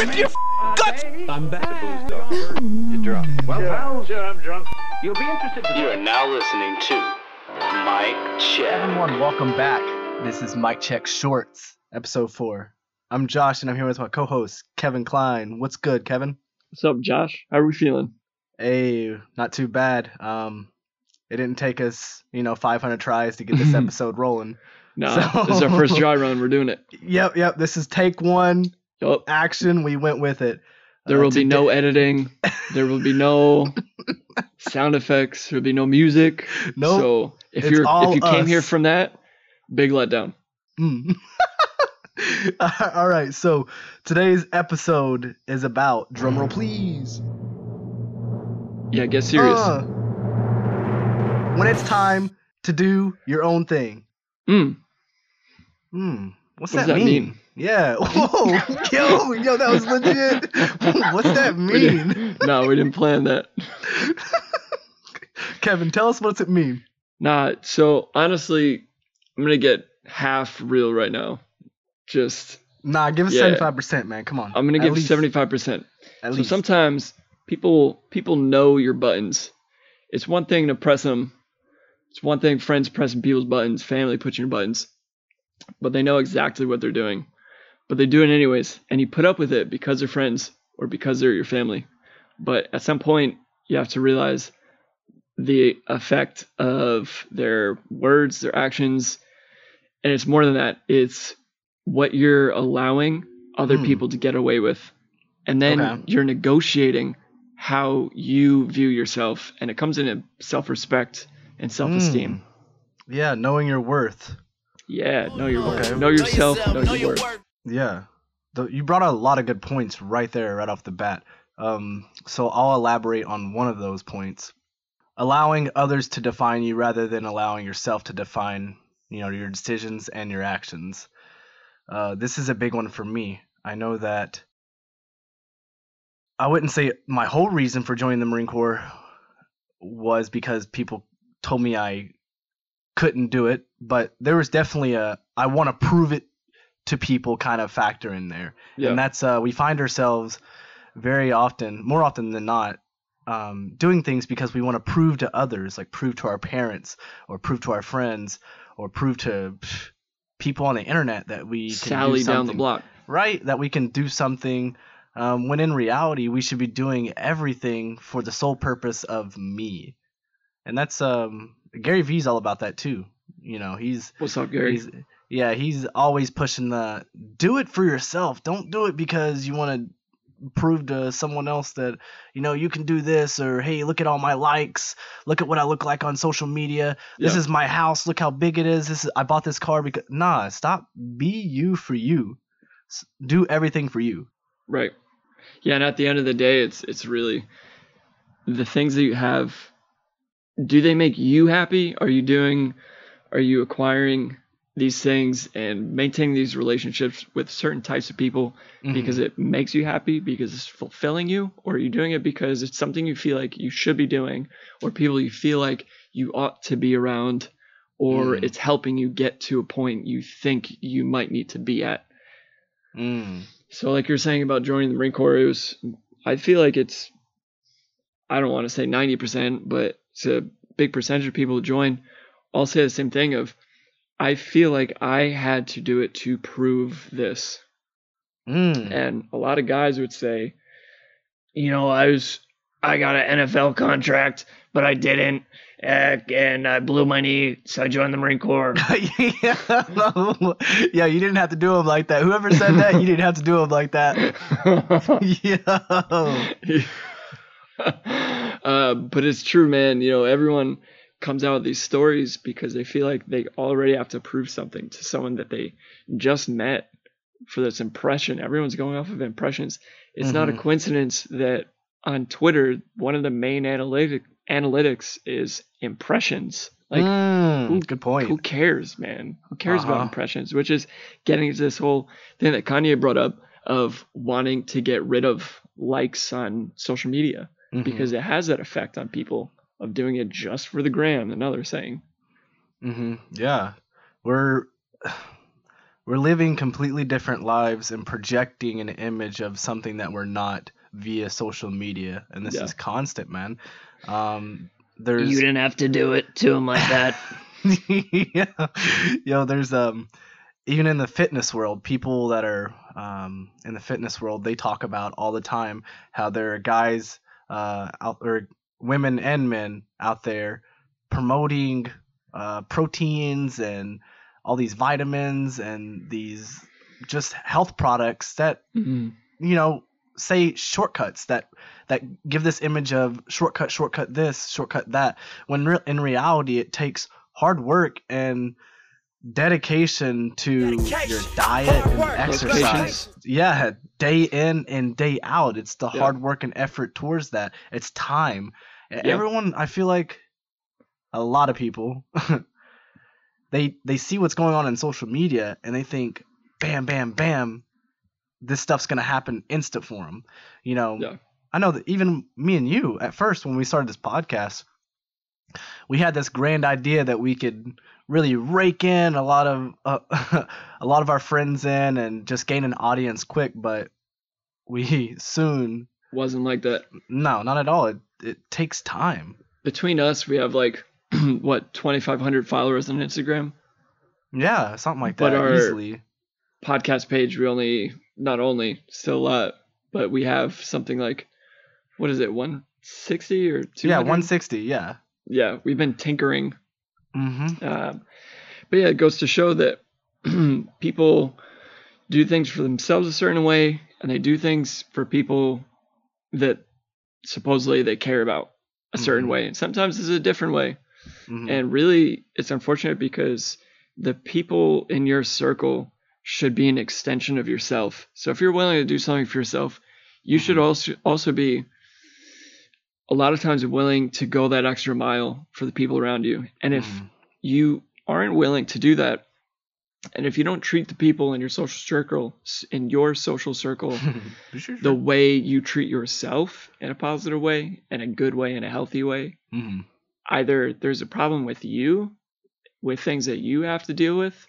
rip your guts. I'm back. You're drunk. Well, well, sure, I'm drunk. You'll be interested to You are now listening to Mike Check. Everyone, welcome back. This is Mike Check Shorts, episode four. I'm Josh, and I'm here with my co-host Kevin Klein. What's good, Kevin? What's up, Josh? How are we feeling? Hey, not too bad. Um, it didn't take us, you know, 500 tries to get this episode rolling. Nah, So- this is our first dry run. We're doing it. Yep, yep. This is take one. Yup. Action. We went with it. There Uh, will be no editing. There will be no sound effects. There will be no music. Nope. So if you're if you came here from that, big letdown. Mm. All right, so today's episode is about drumroll, please. Yeah, get serious. Uh, when it's time to do your own thing. Mm. Hmm. What's What does that, that mean? mean? Yeah. Whoa. yo, yo, that was legit. What's that mean? didn't- no, we didn't plan that. Kevin, tell us what's it mean. Nah, so honestly, I'm gonna get half real right now. Just Nah, give us seventy-five percent, man. Come on. I'm gonna give least- 75%. At so least. sometimes people people know your buttons. It's one thing to press them. It's one thing friends pressing people's buttons, family pushing your buttons, but they know exactly what they're doing. But they do it anyways, and you put up with it because they're friends or because they're your family. But at some point, you have to realize the effect of their words, their actions, and it's more than that. It's what you're allowing other Hmm. people to get away with and then Okay. you're negotiating how you view yourself and it comes in self-respect and self-esteem Mm. Yeah, knowing your worth. yeah know your worth Okay. know yourself know, your worth Yeah. The, you brought a lot of good points right there, right off the bat. Um, so I'll elaborate on one of those points. Allowing others to define you rather than allowing yourself to define, you know, your decisions and your actions. Uh, this is a big one for me. I know that I wouldn't say my whole reason for joining the Marine Corps was because people told me I couldn't do it, but there was definitely a I want to prove it to people kind of factor in there. yeah. And that's uh we find ourselves very often, more often than not, um, doing things because we want to prove to others, like prove to our parents or prove to our friends or prove to pff, people on the internet that we can sally do down the block. Right that we can do something um, when in reality we should be doing everything for the sole purpose of me. And that's um gary vee's all about that too you know he's what's up gary? he's yeah he's always pushing the do it for yourself. Don't do it because you want to prove to someone else that you know you can do this or hey look at all my likes. Look at what i look like on social media. This Yeah. is my house. Look how big it is. This is, i bought this car because nah stop. Be you for you. Do everything for you. Right. Yeah and at the end of the day it's it's really the things that you have do they make you happy? Are you doing are you acquiring these things and maintaining these relationships with certain types of people because it makes you happy because it's fulfilling you or you're you doing it because it's something you feel like you should be doing or people you feel like you ought to be around or Mm. it's helping you get to a point you think you might need to be at Mm. so like you're saying about joining the marine corps it was i feel like it's i don't want to say 90% but it's a big percentage of people who join all say the same thing of i feel like i had to do it to prove this Mm. and a lot of guys would say, you know, I was, I got an NFL contract, but I didn't, uh, and I blew my knee, so I joined the Marine Corps. yeah. yeah, you didn't have to do them like that. Whoever said that, you didn't have to do them like that. Yo. uh, but it's true, man. You know, everyone comes out of these stories because they feel like they already have to prove something to someone that they just met for this impression. Everyone's going off of impressions. It's not a Mhm. coincidence that on Twitter, one of the main analytic analytics is impressions. Like, Mm, who- good point. who cares, man? Who cares about Uh-huh. impressions? Which is getting into this whole thing that Kanye brought up of wanting to get rid of likes on social media Mhm. because it has that effect on people of doing it just for the gram. Another saying. hmm Yeah, we're we're living completely different lives and projecting an image of something that we're not via social media, and this Yeah. is constant, man. Um, there's You didn't have to do it to him like that. yeah. Yo, there's um even in the fitness world, people that are um in the fitness world, they talk about all the time how there are guys uh out or women and men out there promoting uh proteins and all these vitamins and these just health products that Mhm. you know say shortcuts that that give this image of shortcut shortcut this shortcut that when re- in reality it takes hard work and dedication to your diet and exercise. yeah day in and day out. It's the Yeah. hard work and effort towards that. It's time. Yeah. everyone i feel like a lot of people they they see what's going on in social media and they think bam bam bam this stuff's gonna happen instant for them you know Yeah. i know that even me and you at first when we started this podcast we had this grand idea that we could really rake in a lot of uh, a lot of our friends in and just gain an audience quick but we soon Wasn't like that. no not at all it, it takes time Between us, we have like what 2,500 followers on Instagram. yeah something like But that our- easily Podcast page, we only not only still a lot, but we have something like what is it 160 or 200? yeah 160 yeah Yeah, we've been tinkering mm-hmm Um, but yeah, it goes to show that people do things for themselves a certain way, and they do things for people that supposedly they care about a certain Mhm. way. And sometimes it's a different way. hmm And really, it's unfortunate because the people in your circle should be an extension of yourself. So if you're willing to do something for yourself, you should Mhm. also also be a lot of times willing to go that extra mile for the people around you. And if Mhm. you aren't willing to do that, and if you don't treat the people in your social circle in your social circle Sure, the sure. way you treat yourself in a positive way, in a good way, in a healthy way, Mhm. either there's a problem with you, with things that you have to deal with,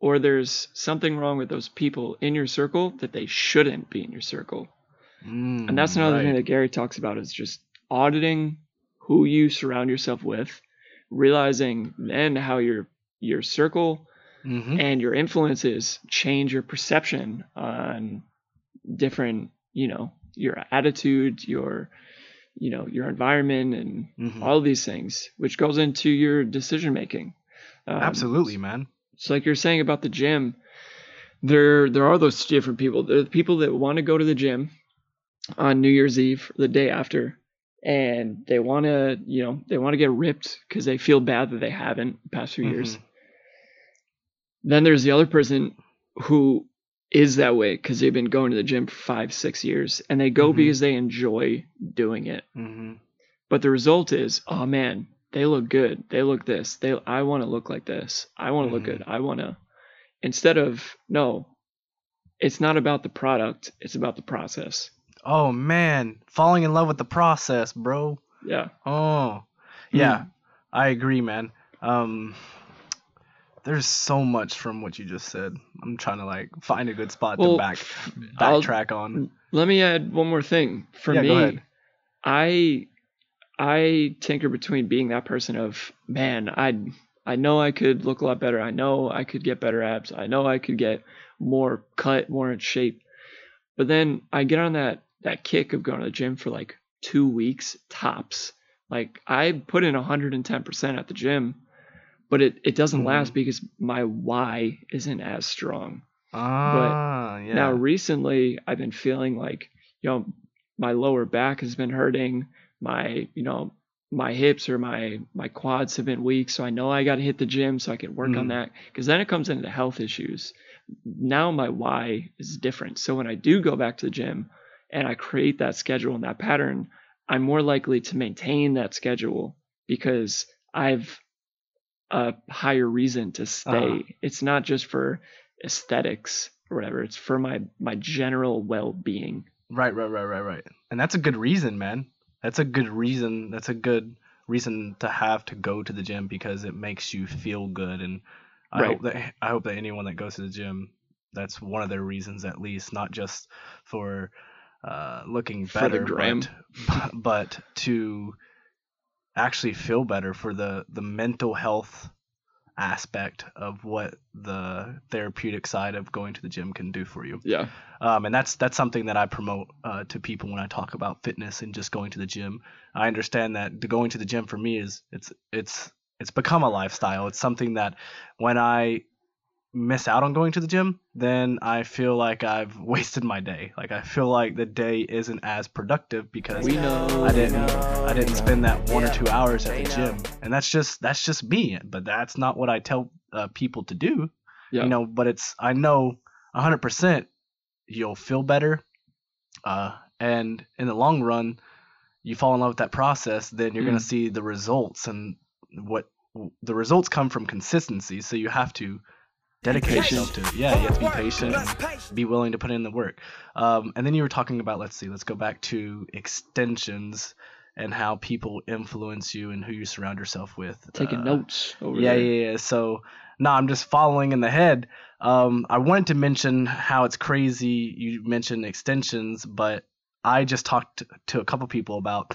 or there's something wrong with those people in your circle that they shouldn't be in your circle. And that's Mm, another thing that Gary talks about is just auditing who you surround yourself with, realizing then how your your circle Mhm. and your influences change your perception on different, you know, your attitude, your you know, your environment and Mhm. all of these things, which goes into your decision making. Um, Absolutely, man. It's like you're saying about the gym, there there are those different people. There are the people that want to go to the gym on New Year's Eve, the day after, and they want to, you know, they want to get ripped because they feel bad that they haven't the past few years. Mhm. Then there's the other person who is that way because they've been going to the gym for five, six years, and they go Mhm. because they enjoy doing it. Mhm. But the result is, oh man, they look good. They look this. They I want to look like this. I want to look good. I want to instead of no, it's not about the product, it's about the process. Oh man, falling in love with the process, bro. Yeah. Oh, yeah, I agree, man. Um, there's so much from what you just said. I'm trying to like find a good spot Well, to back I'll- backtrack on. Let me add one more thing. For Yeah, go me, ahead. I I tinker between being that person of man, I I know I could look a lot better. I know I could get better abs. I know I could get more cut, more in shape. But then I get on that that kick of going to the gym for like 2 weeks tops. Like I put in 110% at the gym, but it it doesn't Mhm. last because my why isn't as strong. Ah, yeah. Now recently I've been feeling like, you know, my lower back has been hurting, my, you know, my hips or my my quads have been weak, so I know I got to hit the gym so I can work on Mhm. that cuz then it comes into health issues. Now my why is different. So when I do go back to the gym and I create that schedule and that pattern, I'm more likely to maintain that schedule because I've a higher reason to stay. Uh-huh. It's not just for aesthetics or whatever. It's for my my general well-being. Right, right, right, right, right. And that's a good reason, man. That's a good reason. That's a good reason to have to go to the gym because it makes you feel good. And I Right. hope that I hope that anyone that goes to the gym that's one of their reasons at least, not just for uh, looking better, gram. but, but to actually feel better for the the mental health aspect of what the therapeutic side of going to the gym can do for you Yeah. um, and that's that's something that I promote uh, to people when I talk about fitness and just going to the gym. I understand that the going to the gym for me is it's it's it's become a lifestyle. It's something that when I miss out on going to the gym, then I feel like I've wasted my day. Like I feel like the day isn't as productive because We know. I didn't I didn't spend that one or two hours at the gym, and that's just that's just me. But that's not what I tell uh, people to do Yeah. you know but it's i know 100% you'll feel better uh, and in the long run you fall in love with that process then you're going Mm. to see the results and what the results come from consistency so you have to dedicate patient. to it yeah you have to be patient be willing to put in the work um, and then you were talking about let's see let's go back to extensions and how people influence you and who you surround yourself with Taking Uh, notes over yeah, there. yeah, yeah. So, no, I'm just following in the head. Um, I wanted to mention how it's crazy. You mentioned extensions, but I just talked to a couple people about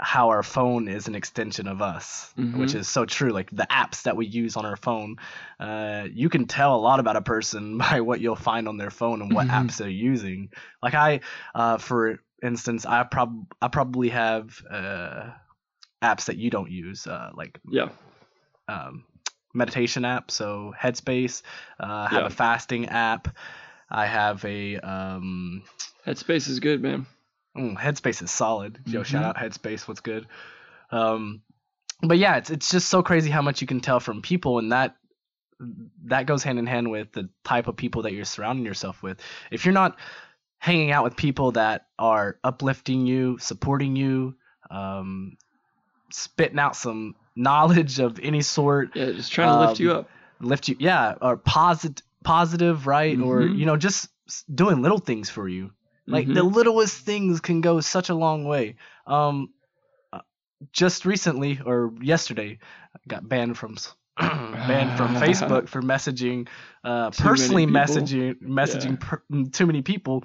how our phone is an extension of us, which Mhm. is so true. Like the apps that we use on our phone, uh, you can tell a lot about a person by what you'll find on their phone and what Mhm. apps they're using. Like I, uh, for instance, I prob I probably have uh, apps that you don't use, uh, like Yeah. um, meditation app. So Headspace. Uh, I have Yeah. a fasting app. I have a um, Headspace is good, man. Mm, Headspace is solid. Yo, shout Mhm. out Headspace. What's good? Um, but yeah, it's it's just so crazy how much you can tell from people, and that that goes hand in hand with the type of people that you're surrounding yourself with. If you're not hanging out with people that are uplifting you, supporting you, um, spitting out some knowledge of any sort, Yeah, just trying to lift you Um, up. lift you yeah or positive positive right or Mhm. you know just doing little things for you like the Mhm. littlest things can go such a long way um uh, just recently or yesterday I got banned from banned from facebook for messaging uh personally messaging messaging per, too many people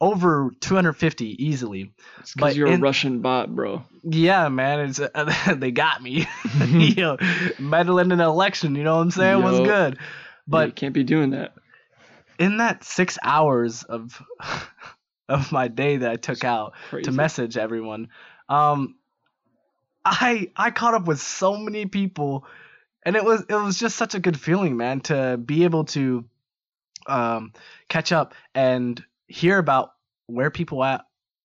over 250 easily because you're a Russian bot, bro. yeah, man, it's they got me. Yo, meddling in an election, you know what I'm saying? Was good. But you But can't be doing that. in that six hours of of my day that I took out to message everyone, um, I I caught up with so many people, and it was it was just such a good feeling, man, to be able to um catch up and hear about where people at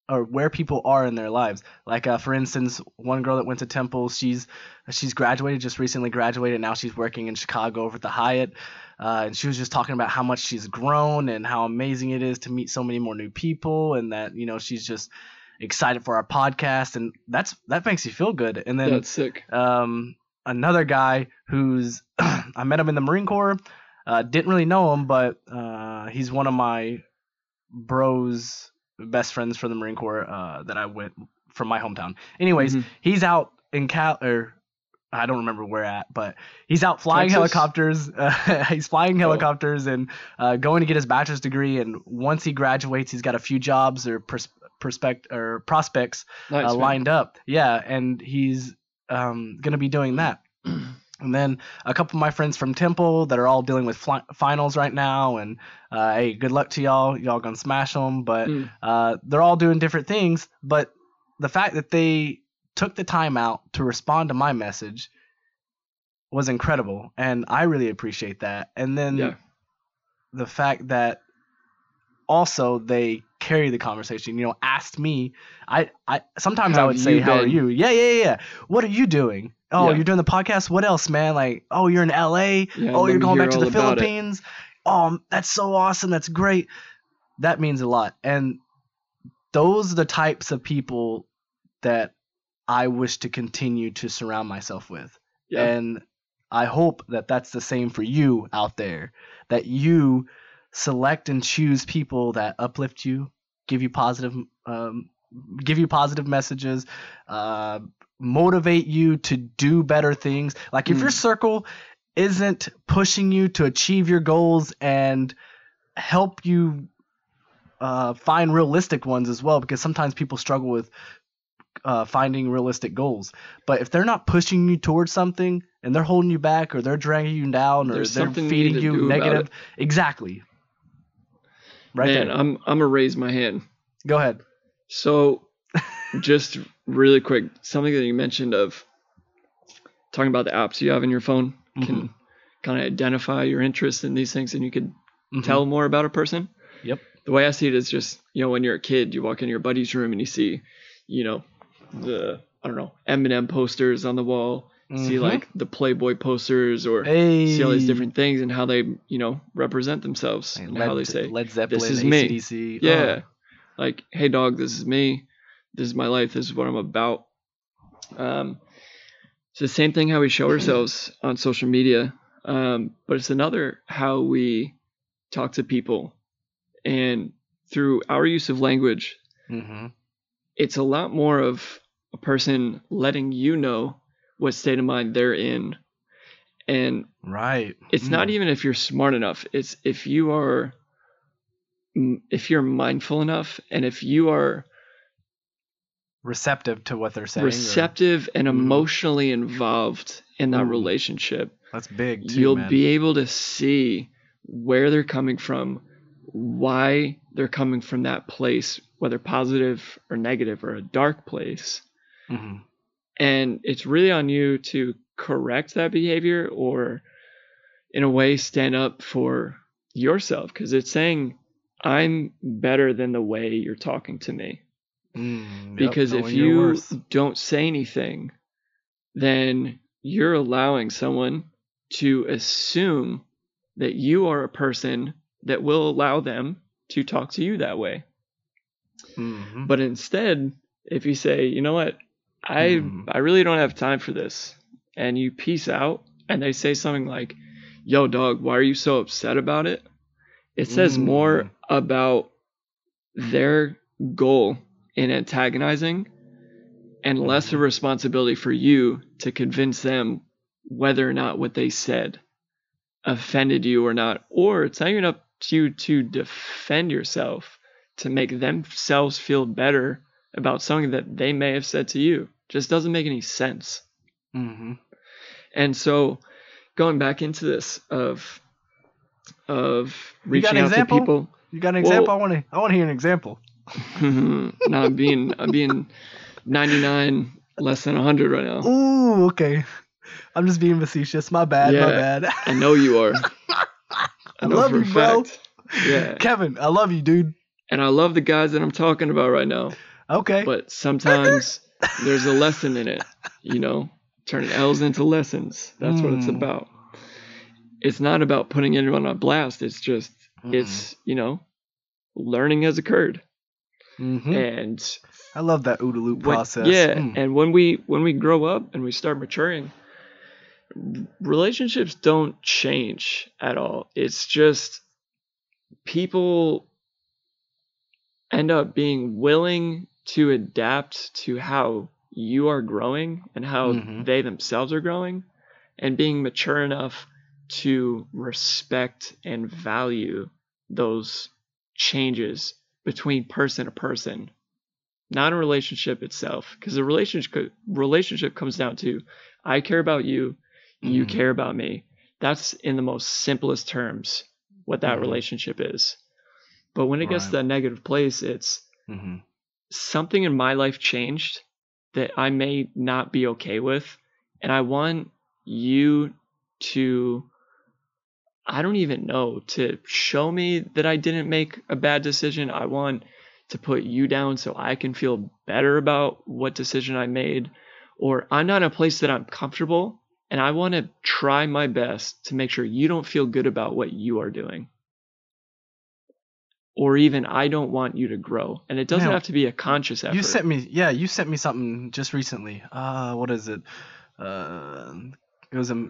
or where people are in their lives. Like uh, for instance, one girl that went to Temple, she's she's graduated just recently graduated. Now she's working in Chicago over at the Hyatt, uh, and she was just talking about how much she's grown and how amazing it is to meet so many more new people, and that you know she's just excited for our podcast, and that's that makes you feel good. And then That's sick. um, another guy who's I met him in the Marine Corps. Uh, didn't really know him, but uh, he's one of my bros, best friends from the Marine Corps uh, that I went from my hometown. Anyways, Mhm. he's out in Cal or I don't remember where at, but he's out flying Texas? helicopters. Uh, he's flying Oh. helicopters and uh, going to get his bachelor's degree. And once he graduates, he's got a few jobs or pers- prospect or prospects Nice, uh, lined up. Yeah, and he's um, gonna be doing that. And then a couple of my friends from Temple that are all dealing with fli- finals right now. And uh, hey, good luck to y'all. Y'all gonna smash them. But Mm. uh, they're all doing different things. But the fact that they took the time out to respond to my message was incredible, and I really appreciate that. And then Yeah. the fact that also they carry the conversation. You know, asked me. I, I sometimes I would say, "How are you?" Yeah, yeah, yeah. What are you doing? Oh, Yeah. you're doing the podcast. What else, man? Like, oh, you're in LA. Yeah, oh, you're going back to the about it. Philippines. Oh, that's so awesome. That's great. That means a lot. And those are the types of people that I wish to continue to surround myself with. Yeah. And I hope that that's the same for you out there. That you select and choose people that uplift you, give you positive, um, give you positive messages, uh, motivate you to do better things. Like if Mm. your circle isn't pushing you to achieve your goals and help you uh, find realistic ones as well because sometimes people struggle with uh, finding realistic goals. But if they're not pushing you towards something and they're holding you back or they're dragging you down or There's they're something you feeding you negative, exactly. Right Man, there. I'm I'm gonna raise my hand. Go ahead. So, just really quick, something that you mentioned of talking about the apps you have in your phone can kind of identify your interest in these things, and you could Mhm. tell more about a person. Yep. The way I see it is just, you know, when you're a kid, you walk into your buddy's room and you see, you know, the I don't know Eminem posters on the wall. See Mhm. like the Playboy posters or Hey. see all these different things and how they, you know, represent themselves Hey, and how they say, Led Zeppelin, "This is me." AC/DC. yeah, like, hey dog, this is me. This is my life. This is what I'm about. Um, it's the same thing how we show ourselves on social media, um, but it's another how we talk to people, and through our use of language, hmm it's a lot more of a person letting you know what state of mind they're in, and Right. it's not Mm. even if you're smart enough it's if you are if you're mindful enough and if you are receptive to what they're saying. or- receptive and Mhm. emotionally involved in that Ooh, relationship That's big too, you'll man. be able to see where they're coming from why they're coming from that place whether positive or negative or a dark place. Mhm. and it's really on you to correct that behavior or in a way stand up for yourself. Because it's saying i'm better than the way you're talking to me. Mm, yep, because if you don't say anything then you're allowing someone to assume that you are a person that will allow them to talk to you that way Mhm. but instead, if you say, you know what, I Hmm. I really don't have time for this, and you peace out, and they say something like, "Yo, dog, why are you so upset about it?" It says Mm. more about their goal in antagonizing, and less a responsibility for you to convince them whether or not what they said offended you or not, or it's not even up to you to defend yourself to make themselves feel better about something that they may have said to you. Just doesn't make any sense. Mhm. And so going back into this of of reaching out to example? people. You got an Well- example? I want to. I want to hear an example. no, I'm being I'm being 99 less than 100 right now. Ooh, okay. I'm just being facetious. My bad. My bad. I know you are. I know love you, bro. fact. Yeah. Kevin, I love you, dude. And I love the guys that I'm talking about right now. Okay. But sometimes there's a lesson in it, you know, turning L's into lessons. That's what it's Mm. about. It's not about putting anyone on blast. It's just, Mm. it's, you know, learning has occurred. Mhm. And I love that OODA loop when- process. yeah. Mm. And when we, when we grow up and we start maturing, relationships don't change at all. It's just people end up being willing to adapt to how you are growing and how Mhm. they themselves are growing and being mature enough to respect and value those changes between person to person not a relationship itself because a relationship relationship comes down to i care about you you Mhm. care about me that's in the most simplest terms what that Mhm. relationship is but when it gets to Right. that negative place it's Mhm. something in my life changed that I may not be okay with. And I want you to, I don't even know, to show me that I didn't make a bad decision. I want to put you down so I can feel better about what decision I made. Or I'm not in a place that I'm comfortable. And I want to try my best to make sure you don't feel good about what you are doing or even I don't want you to grow. And it doesn't Man, have to be a conscious effort. You sent me, yeah, you sent me something just recently. Uh, what is it? Uh, it was a,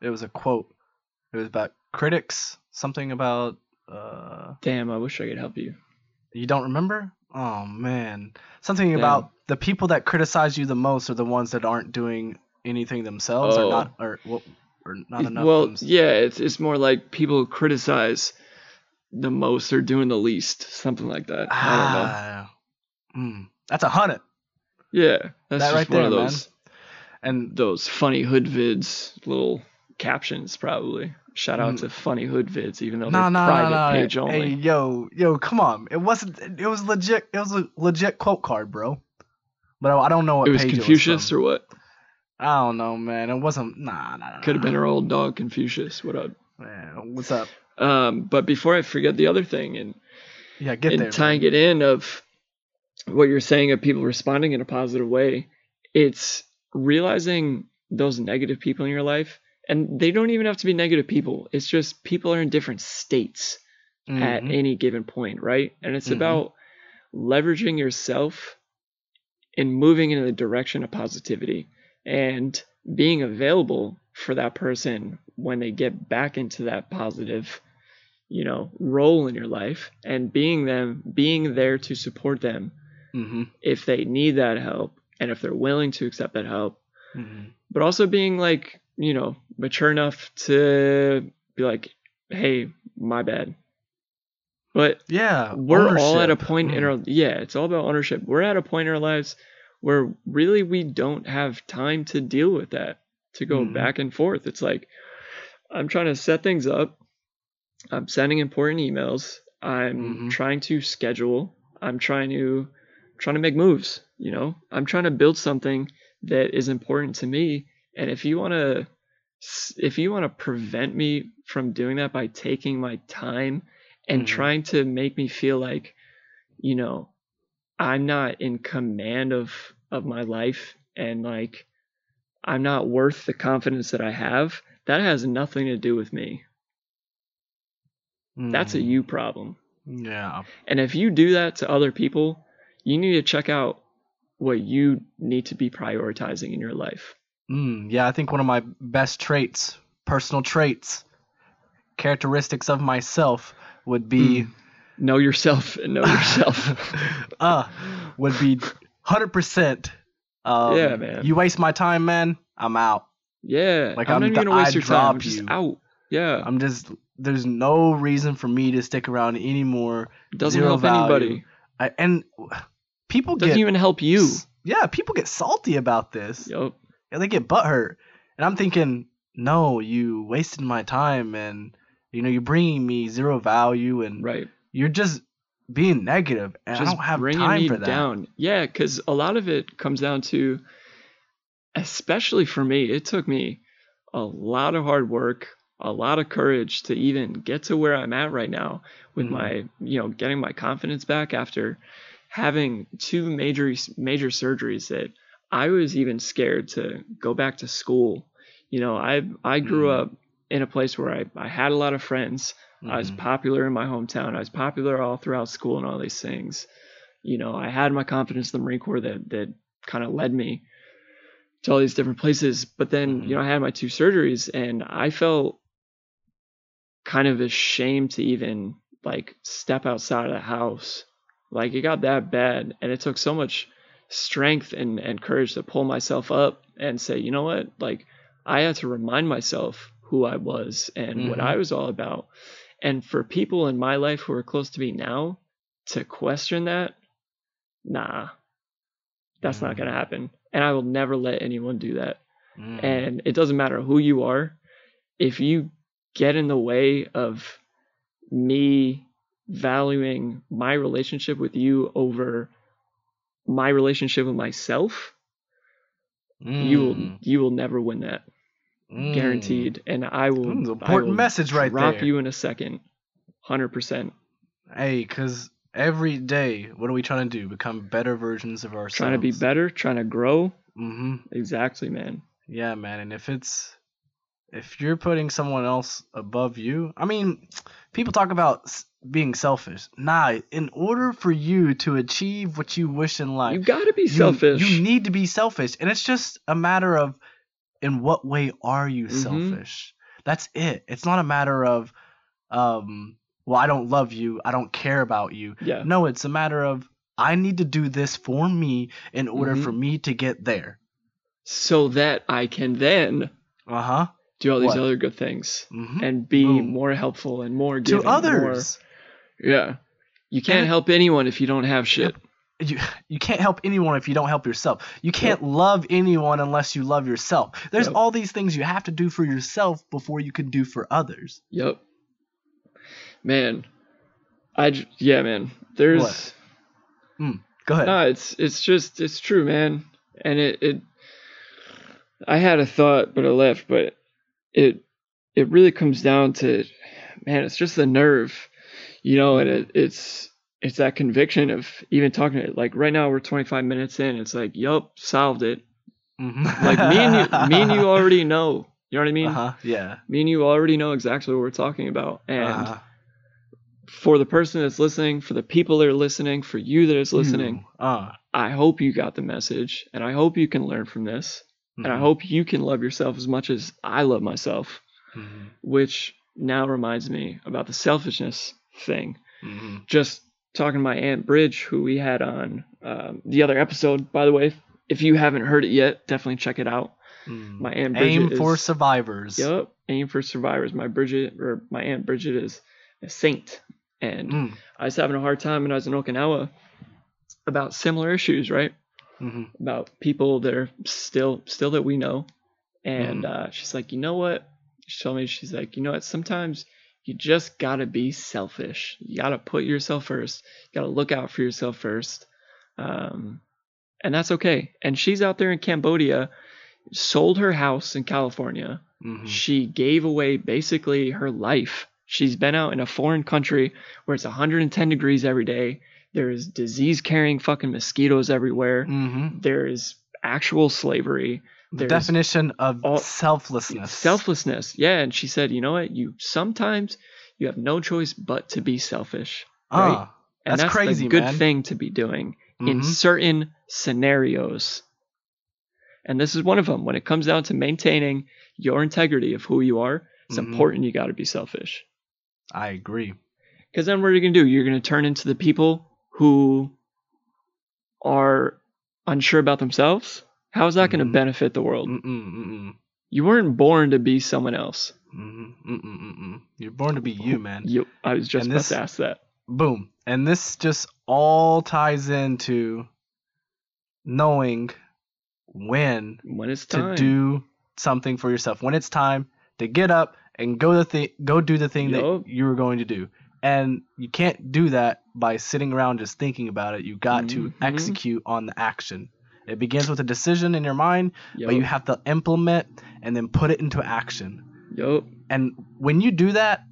it was a quote. It was about critics. Something about. Uh, Damn, I wish I could help you. you don't remember? Oh man, something Damn. about the people that criticize you the most are the ones that aren't doing anything themselves Oh. or not or or not enough. well, yeah, it's it's more like people criticize the most or doing the least, something like that. I don't know. Ah, mm, that's a hundred. Yeah, that's That just right one there, of man. those And those funny hood vids, little captions probably. Shout out Mm. to funny hood vids, even though no, they're no, private no. page only. Hey, yo, yo, come on. It wasn't. It was legit. It was a legit quote card, bro. But I don't know what it was page Confucius it was Confucius or what? I don't know, man. It wasn't. Nah, nah, nah. Could have been our old dog Confucius. What up? Man, what's up? Um, but before I forget the other thing, and Yeah, get and there. tying man. it in of what you're saying of people responding in a positive way, it's realizing those negative people in your life, and they don't even have to be negative people. It's just people are in different states at Mhm. any given point, right? And it's Mhm. about leveraging yourself and moving in the direction of positivity and being available for that person when they get back into that positive you know role in your life and being them being there to support them Mhm. if they need that help and if they're willing to accept that help Mhm. but also being like you know mature enough to be like hey my bad but Yeah, we're all at a ownership. point in Mm. our yeah it's all about ownership we're at a point in our lives where really we don't have time to deal with that to go Mhm. back and forth it's like i'm trying to set things up i'm sending important emails i'm Mhm. trying to schedule i'm trying to trying to make moves you know i'm trying to build something that is important to me and if you want to if you want to prevent me from doing that by taking my time and Mhm. trying to make me feel like you know i'm not in command of of my life and like i'm not worth the confidence that i have. That has nothing to do with me. That's a Mhm. you problem. Yeah. and if you do that to other people you need to check out what you need to be prioritizing in your life. Mm, yeah, I think one of my best traits, personal traits, characteristics of myself would be know yourself and know yourself uh would be 100% um, Yeah, man. You waste my time, man, I'm out. yeah Like, i'm, I'm not even gonna waste I your time i'm just you. out yeah I'm just there's no reason for me to stick around anymore. doesn't zero help value. anybody I, and people doesn't get even help you Yeah, people get salty about this. Yup. and they get butthurt. And I'm thinking, no, you wasted my time, and you know you're bringing me zero value, and right you're just being negative, and just I don't have bringing time me for that. down. Yeah, because a lot of it comes down to, especially for me, it took me a lot of hard work, a lot of courage to even get to where I'm at right now with Mhm. my, you know, getting my confidence back after having two major major surgeries that I was even scared to go back to school. You know, I I grew Mhm. up in a place where I, I had a lot of friends. I was Mhm. popular in my hometown. I was popular all throughout school and all these things. You know, I had my confidence in the Marine Corps that that kind of led me to all these different places. But then, Mhm. you know, I had my two surgeries and I felt kind of ashamed to even like step outside of the house. Like it got that bad and it took so much strength and, and courage to pull myself up and say, you know what? Like I had to remind myself who I was and what Mhm. I was all about. And for people in my life who are close to me now to question that, nah, that's not Mhm. going to happen. And I will never let anyone do that. Mhm. And it doesn't matter who you are. If you get in the way of me valuing my relationship with you over my relationship with myself, you will Mm. you will never win that. Mm. Guaranteed. And I will I important will message right drop there. you in a second. Hundred percent. Hey, cause every day, what are we trying to do? Become better versions of ourselves. Trying to be better, trying to grow. Mm-hmm. Exactly, man. Yeah, man. And if it's if you're putting someone else above you, I mean, people talk about being selfish. Nah, in order for you to achieve what you wish in life, You gotta be you- selfish. You need to be selfish, and it's just a matter of in what way are you Mhm. selfish. That's it. It's not a matter of, um, well, I don't love you, I don't care about you. yeah. No, it's a matter of I need to do this for me in order Mhm. for me to get there. So that I can then Uh huh. do all these What? other good things hmm and be Boom. more helpful and more to giving, others. Yeah. You can't And- help anyone if you don't have shit. You you can't help anyone if you don't help yourself. You can't love anyone unless you love yourself. There's Yep. all these things you have to do for yourself before you can do for others. Yep. Man, I yeah, man. There's What? Hmm, go ahead. no, it's it's just it's true, man. And it it I had a thought, but I left. But it it really comes down to, man, it's just the nerve, you know, and it, it's it's that conviction of even talking to it. Like right now, we're 25 minutes in. It's like, yup, solved it. Mhm. Like me and you, me and you already know. You know what I mean? Uh-huh. Yeah. Me and you already know exactly what we're talking about. And Uh-huh. for the person that's listening, for the people that are listening, for you that is listening, You, Uh. I hope you got the message and I hope you can learn from this. And I mhm, hope you can love yourself as much as I love myself, mhm, which now reminds me about the selfishness thing. mhm. Just talking to my Aunt Bridge, who we had on um, the other episode, by the way. If you haven't heard it yet, definitely check it out. Mm. My Aunt Bridget Aim for survivors. Yep, aim for survivors. My Bridget or my Aunt Bridget is a saint, and Mm. I was having a hard time when I was in Okinawa about similar issues, right? Mhm. About people that are still still that we know, and Mhm. uh, she's like, you know what? She told me she's like, you know what? Sometimes you just gotta be selfish. You gotta put yourself first. You gotta look out for yourself first, um, and that's okay. And she's out there in Cambodia, sold her house in California. Mhm. She gave away basically her life. She's been out in a foreign country where it's 110 degrees every day. There's disease carrying fucking mosquitoes everywhere. Mhm. There is actual slavery. The definition of all- selflessness. selflessness. Yeah. And she said, you know what? You sometimes you have no choice but to be selfish. right? Uh, And That's that's, crazy, a good man. thing to be doing in mhm. certain scenarios. And this is one of them. When it comes down to maintaining your integrity of who you are, it's Mhm. important you got to be selfish. I agree. Because then what are you going to do? You're going to turn into the people who are unsure about themselves? How is that going to benefit the world? Mm-mm, mm-mm, You weren't born to be someone else. mm-mm, mm-mm. You're born to be you, man. You, I was just And about this- to ask that. Boom. And this just all ties into knowing when When it's to do something for yourself. When it's time to get up and go the thing, go do the thing Yup. that you were going to do. And you can't do that by sitting around just thinking about it. You got to Mhm. execute on the action. It begins with a decision in your mind, Yup. but you have to implement and then put it into action. Yup. And when you do that,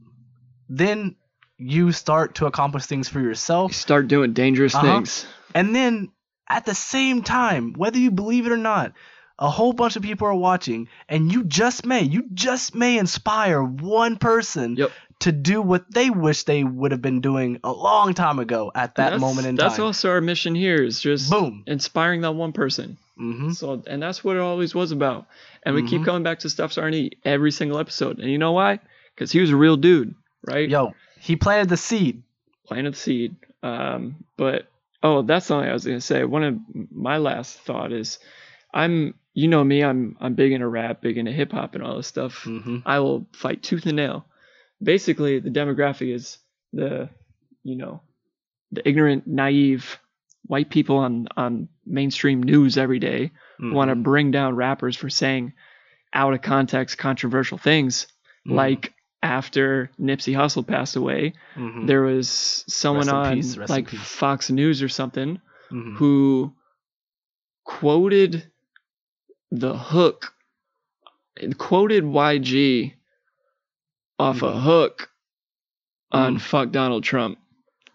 then you start to accomplish things for yourself. Start doing dangerous Uh-huh. things. And then at the same time, whether you believe it or not, a whole bunch of people are watching, and you just may, you just may inspire one person Yep. To do what they wish they would have been doing a long time ago at that That's- moment in That's time. That's also our mission here is just Boom. inspiring that one person. hmm So, and that's what it always was about. And we keep Mhm. coming back to Stuff Sarney every single episode. And you know why? Because he was a real dude, right? Yo, he planted the seed. Planted the seed. Um, but oh, that's something I was gonna say. One of my last thought is, I'm, you know me, I'm, I'm big into rap, big into hip hop and all this stuff. hmm I will fight tooth and nail. Basically, the demographic is the, you know, the ignorant, naive white people on on mainstream news every day Mm-hmm. want to bring down rappers for saying out of context controversial things Mhm. like after Nipsey Hussle passed away Mhm. there was someone on peace, like. Fox News or something Mhm. who quoted the hook quoted YG off a Mhm. hook on Mm. fuck Donald Trump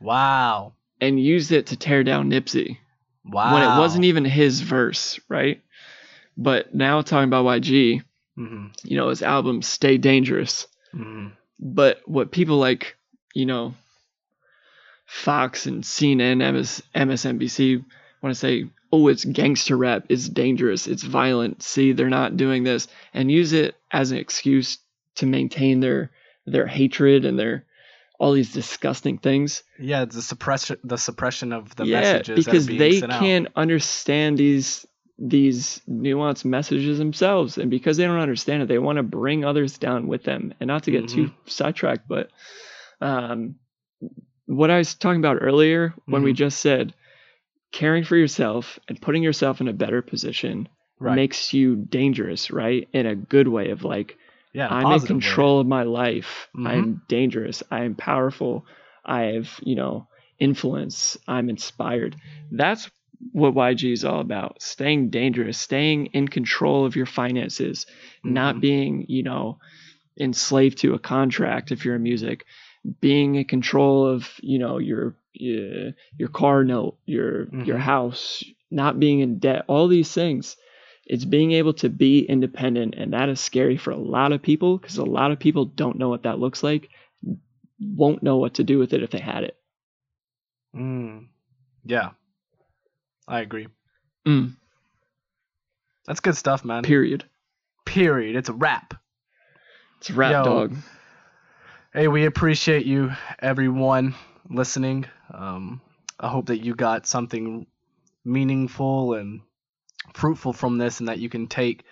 Wow. and used it to tear down Nipsey Wow. when it wasn't even his verse, right? But now talking about YG, hmm you know, his album Stay Dangerous. hmm But what people like, you know, Fox and CNN, MS, MSNBC want to say, oh, it's gangster rap, it's dangerous, it's violent. See, they're not doing this, and use it as an excuse to maintain their their hatred and their all these disgusting things. Yeah, the suppression, the suppression of the yeah, messages because they can't understand these these nuanced messages themselves, and because they don't understand it, they want to bring others down with them. And not to get too Mm-hmm. sidetracked, but um, what I was talking about earlier when we Mhm. just said caring for yourself and putting yourself in a better position Right. makes you dangerous, right? In a good way of like yeah, I'm in positive way. control of my life. Mhm. I'm dangerous. I am powerful. I have, you know, influence. I'm inspired. That's what YG is all about. Staying dangerous, staying in control of your finances, not Mhm. being, you know, enslaved to a contract if you're in music, being in control of, you know, your your, your car note, your your Mhm. house, not being in debt, all these things it's being able to be independent and that is scary for a lot of people because a lot of people don't know what that looks like won't know what to do with it if they had it Mm. Yeah, I agree. Mm, That's good stuff, man. period Period. It's a wrap. it's a rap Yo. dog Hey, we appreciate you, everyone listening. Um, I hope that you got something meaningful and fruitful from this, and that you can take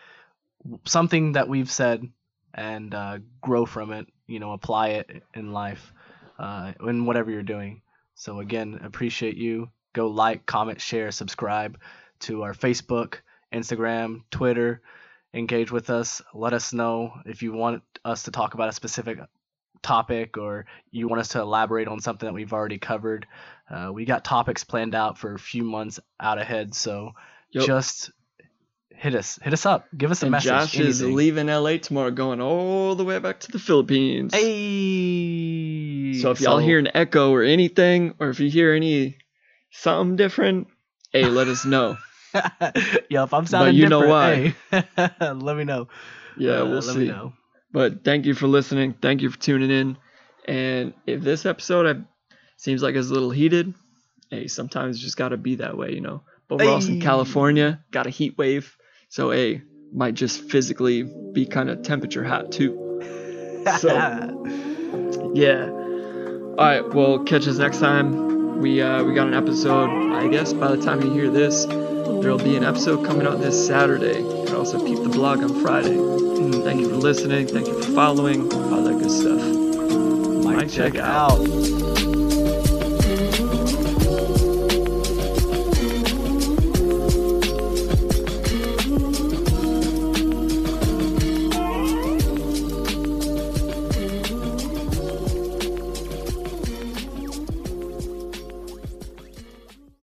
something that we've said and uh, grow from it. You know, apply it in life, uh, in whatever you're doing. So again, appreciate you. Go like, comment, share, subscribe to our Facebook, Instagram, Twitter. Engage with us. Let us know if you want us to talk about a specific topic or you want us to elaborate on something that we've already covered. Uh, we got topics planned out for a few months out ahead, so Yup. just hit us, hit us up, give us a and message. josh is leaving la tomorrow going all the way back to the philippines Hey. so if y'all hear an echo or anything or if you hear any something different hey let us know yeah, if I'm sounding but you know why. hey, let me know. yeah Uh, we'll let see me know. But thank you for listening. Thank you for tuning in. And if this episode I, seems like it's a little heated, hey, sometimes it's just got to be that way, you know. But we're also in California, got a heat wave. So, A, might just physically be kind of temperature hot too. So- Yeah. All right, well, catch us next time. We uh, we got an episode. I guess by the time you hear this, there'll be an episode coming out this Saturday. You can also keep the blog on Friday. Thank you for listening. Thank you for following. All that good stuff. Mic Mic check check out. out.